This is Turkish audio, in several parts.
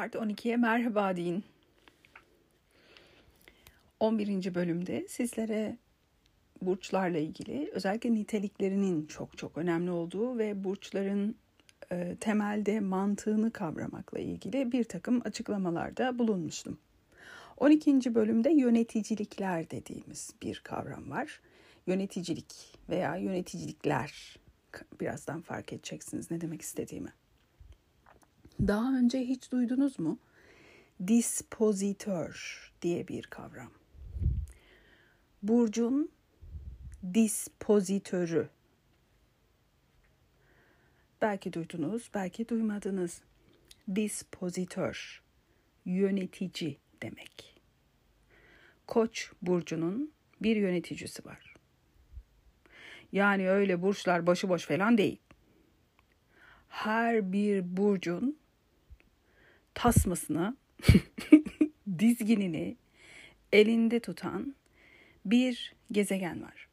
Part 12'ye merhaba deyin. 11. bölümde sizlere burçlarla ilgili özellikle niteliklerinin çok çok önemli olduğu ve burçların e, temelde mantığını kavramakla ilgili bir takım açıklamalarda bulunmuştum. 12. bölümde yöneticilikler dediğimiz bir kavram var. Yöneticilik veya yöneticilikler birazdan fark edeceksiniz ne demek istediğimi. Daha önce hiç duydunuz mu? Dispozitör diye bir kavram. Burcun dispozitörü. Belki duydunuz, belki duymadınız. Dispozitör, yönetici demek. Koç burcunun bir yöneticisi var. Yani öyle burçlar başıboş falan değil. Her bir burcun tasmasını, dizginini elinde tutan bir gezegen var.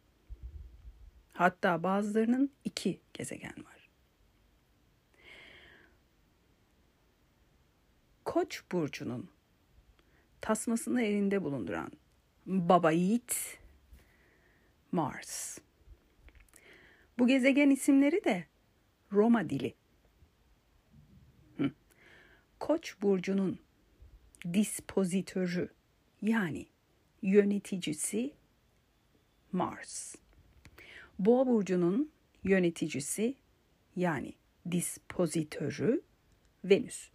Hatta bazılarının iki gezegen var. Koç burcunun tasmasını elinde bulunduran baba yiğit Mars. Bu gezegen isimleri de Roma dili. Koç burcunun dispozitörü yani yöneticisi Mars. Boğa burcunun yöneticisi yani dispozitörü Venüs.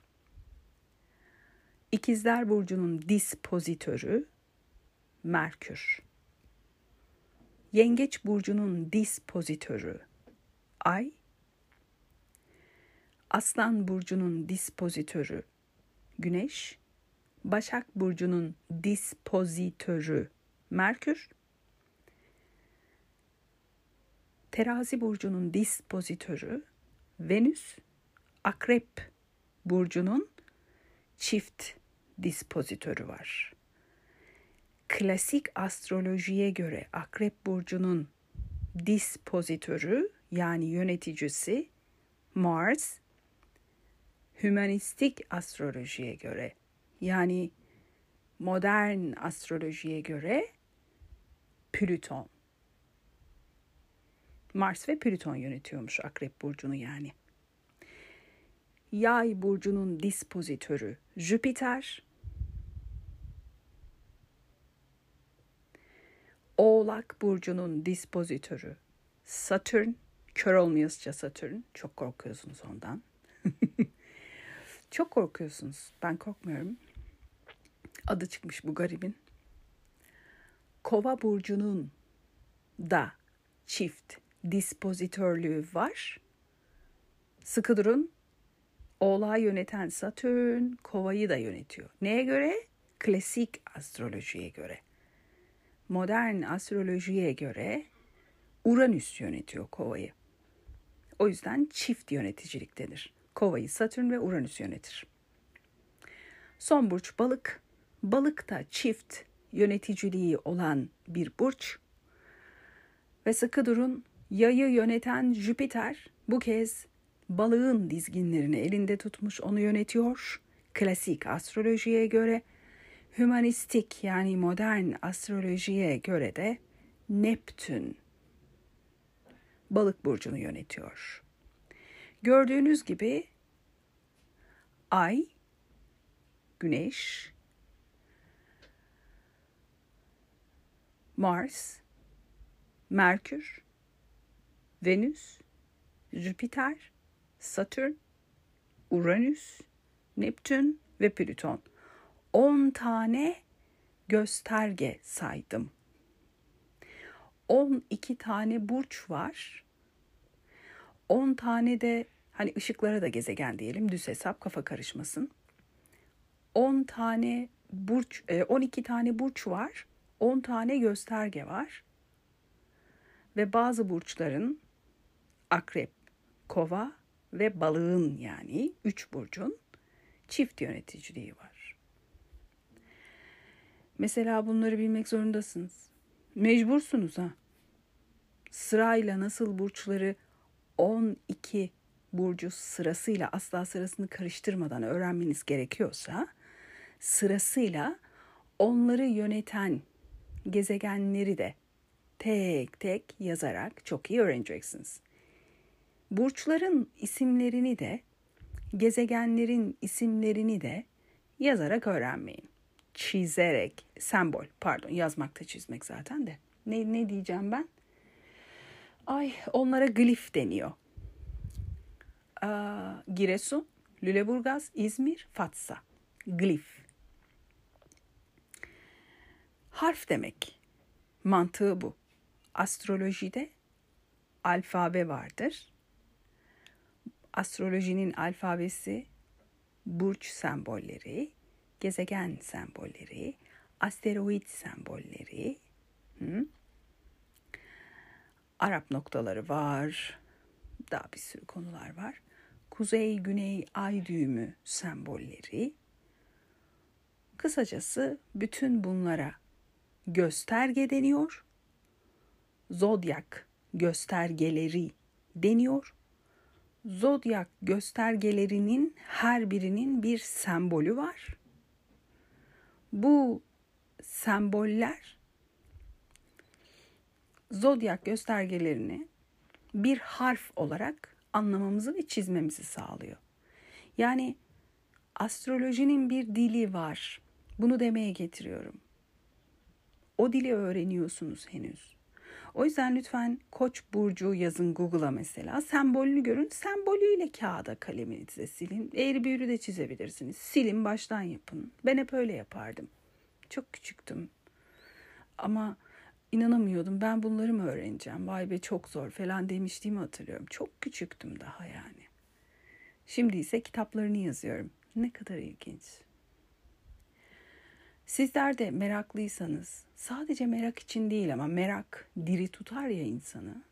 İkizler burcunun dispozitörü Merkür. Yengeç burcunun dispozitörü Ay Aslan burcunun dispozitörü. Güneş, Başak burcunun dispozitörü. Merkür, Terazi burcunun dispozitörü. Venüs, Akrep burcunun çift dispozitörü var. Klasik astrolojiye göre Akrep burcunun dispozitörü yani yöneticisi Mars hümanistik astrolojiye göre yani modern astrolojiye göre Plüton. Mars ve Plüton yönetiyormuş Akrep burcunu yani. Yay burcunun dispozitörü Jüpiter. Oğlak burcunun dispozitörü Satürn. Kör olmayasıca Satürn. Çok korkuyorsunuz ondan. Çok korkuyorsunuz. Ben korkmuyorum. Adı çıkmış bu garibin. Kova burcunun da çift dispozitörlüğü var. Sıkı durun. Oğlağı yöneten Satürn kovayı da yönetiyor. Neye göre? Klasik astrolojiye göre. Modern astrolojiye göre Uranüs yönetiyor kovayı. O yüzden çift yöneticilik denir. Kovayı Satürn ve Uranüs yönetir. Son burç balık. Balık da çift yöneticiliği olan bir burç. Ve sıkı durun yayı yöneten Jüpiter bu kez balığın dizginlerini elinde tutmuş onu yönetiyor. Klasik astrolojiye göre hümanistik yani modern astrolojiye göre de Neptün balık burcunu yönetiyor. Gördüğünüz gibi Ay, Güneş, Mars, Merkür, Venüs, Jüpiter, Satürn, Uranüs, Neptün ve Plüton. 10 tane gösterge saydım. 12 tane burç var. 10 tane de hani ışıklara da gezegen diyelim düz hesap kafa karışmasın. 10 tane burç 12 e, tane burç var. 10 tane gösterge var. Ve bazı burçların akrep, kova ve balığın yani 3 burcun çift yöneticiliği var. Mesela bunları bilmek zorundasınız. Mecbursunuz ha. Sırayla nasıl burçları 12 burcu sırasıyla asla sırasını karıştırmadan öğrenmeniz gerekiyorsa sırasıyla onları yöneten gezegenleri de tek tek yazarak çok iyi öğreneceksiniz. Burçların isimlerini de gezegenlerin isimlerini de yazarak öğrenmeyin. Çizerek, sembol, pardon yazmakta çizmek zaten de. Ne, ne diyeceğim ben? Ay onlara glif deniyor. Aa, Giresun, Lüleburgaz, İzmir, Fatsa. Glif. Harf demek. Mantığı bu. Astrolojide alfabe vardır. Astrolojinin alfabesi burç sembolleri, gezegen sembolleri, asteroid sembolleri, hı? Arap noktaları var. Daha bir sürü konular var. Kuzey, güney, ay düğümü sembolleri. Kısacası bütün bunlara gösterge deniyor. Zodyak göstergeleri deniyor. Zodyak göstergelerinin her birinin bir sembolü var. Bu semboller zodyak göstergelerini bir harf olarak anlamamızı ve çizmemizi sağlıyor. Yani astrolojinin bir dili var. Bunu demeye getiriyorum. O dili öğreniyorsunuz henüz. O yüzden lütfen Koç burcu yazın Google'a mesela. Sembolünü görün. Sembolüyle kağıda kaleminize silin. Eğri büğrü de çizebilirsiniz. Silin baştan yapın. Ben hep öyle yapardım. Çok küçüktüm. Ama inanamıyordum. Ben bunları mı öğreneceğim? Vay be çok zor falan demiştiğimi hatırlıyorum. Çok küçüktüm daha yani. Şimdi ise kitaplarını yazıyorum. Ne kadar ilginç. Sizler de meraklıysanız, sadece merak için değil ama merak diri tutar ya insanı.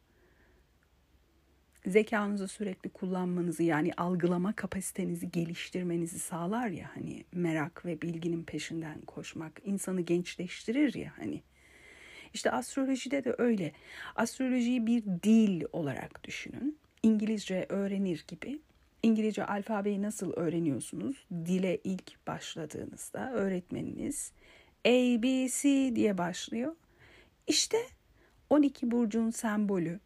Zekanızı sürekli kullanmanızı yani algılama kapasitenizi geliştirmenizi sağlar ya hani merak ve bilginin peşinden koşmak insanı gençleştirir ya hani. İşte astrolojide de öyle. Astrolojiyi bir dil olarak düşünün. İngilizce öğrenir gibi İngilizce alfabeyi nasıl öğreniyorsunuz? Dile ilk başladığınızda öğretmeniniz A, B, C diye başlıyor. İşte 12 burcun sembolü.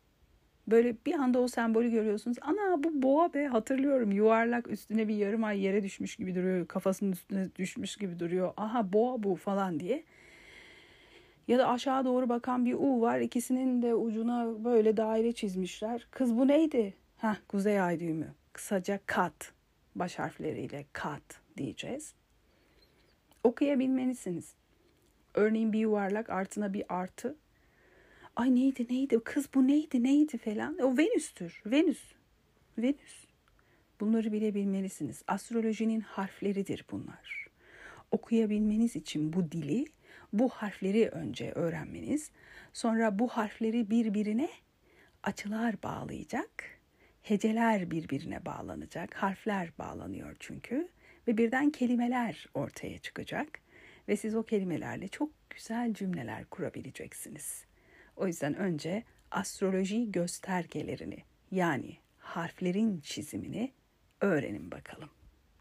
Böyle bir anda o sembolü görüyorsunuz. Ana bu boğa be hatırlıyorum. Yuvarlak üstüne bir yarım ay yere düşmüş gibi duruyor. Kafasının üstüne düşmüş gibi duruyor. Aha boğa bu falan diye. Ya da aşağı doğru bakan bir U var. İkisinin de ucuna böyle daire çizmişler. Kız bu neydi? Heh kuzey ay düğümü kısaca kat baş harfleriyle kat diyeceğiz. Okuyabilmelisiniz. Örneğin bir yuvarlak artına bir artı. Ay neydi neydi kız bu neydi neydi falan. O Venüs'tür. Venüs. Venüs. Bunları bilebilmelisiniz. Astrolojinin harfleridir bunlar. Okuyabilmeniz için bu dili, bu harfleri önce öğrenmeniz, sonra bu harfleri birbirine açılar bağlayacak heceler birbirine bağlanacak, harfler bağlanıyor çünkü ve birden kelimeler ortaya çıkacak ve siz o kelimelerle çok güzel cümleler kurabileceksiniz. O yüzden önce astroloji göstergelerini yani harflerin çizimini öğrenin bakalım.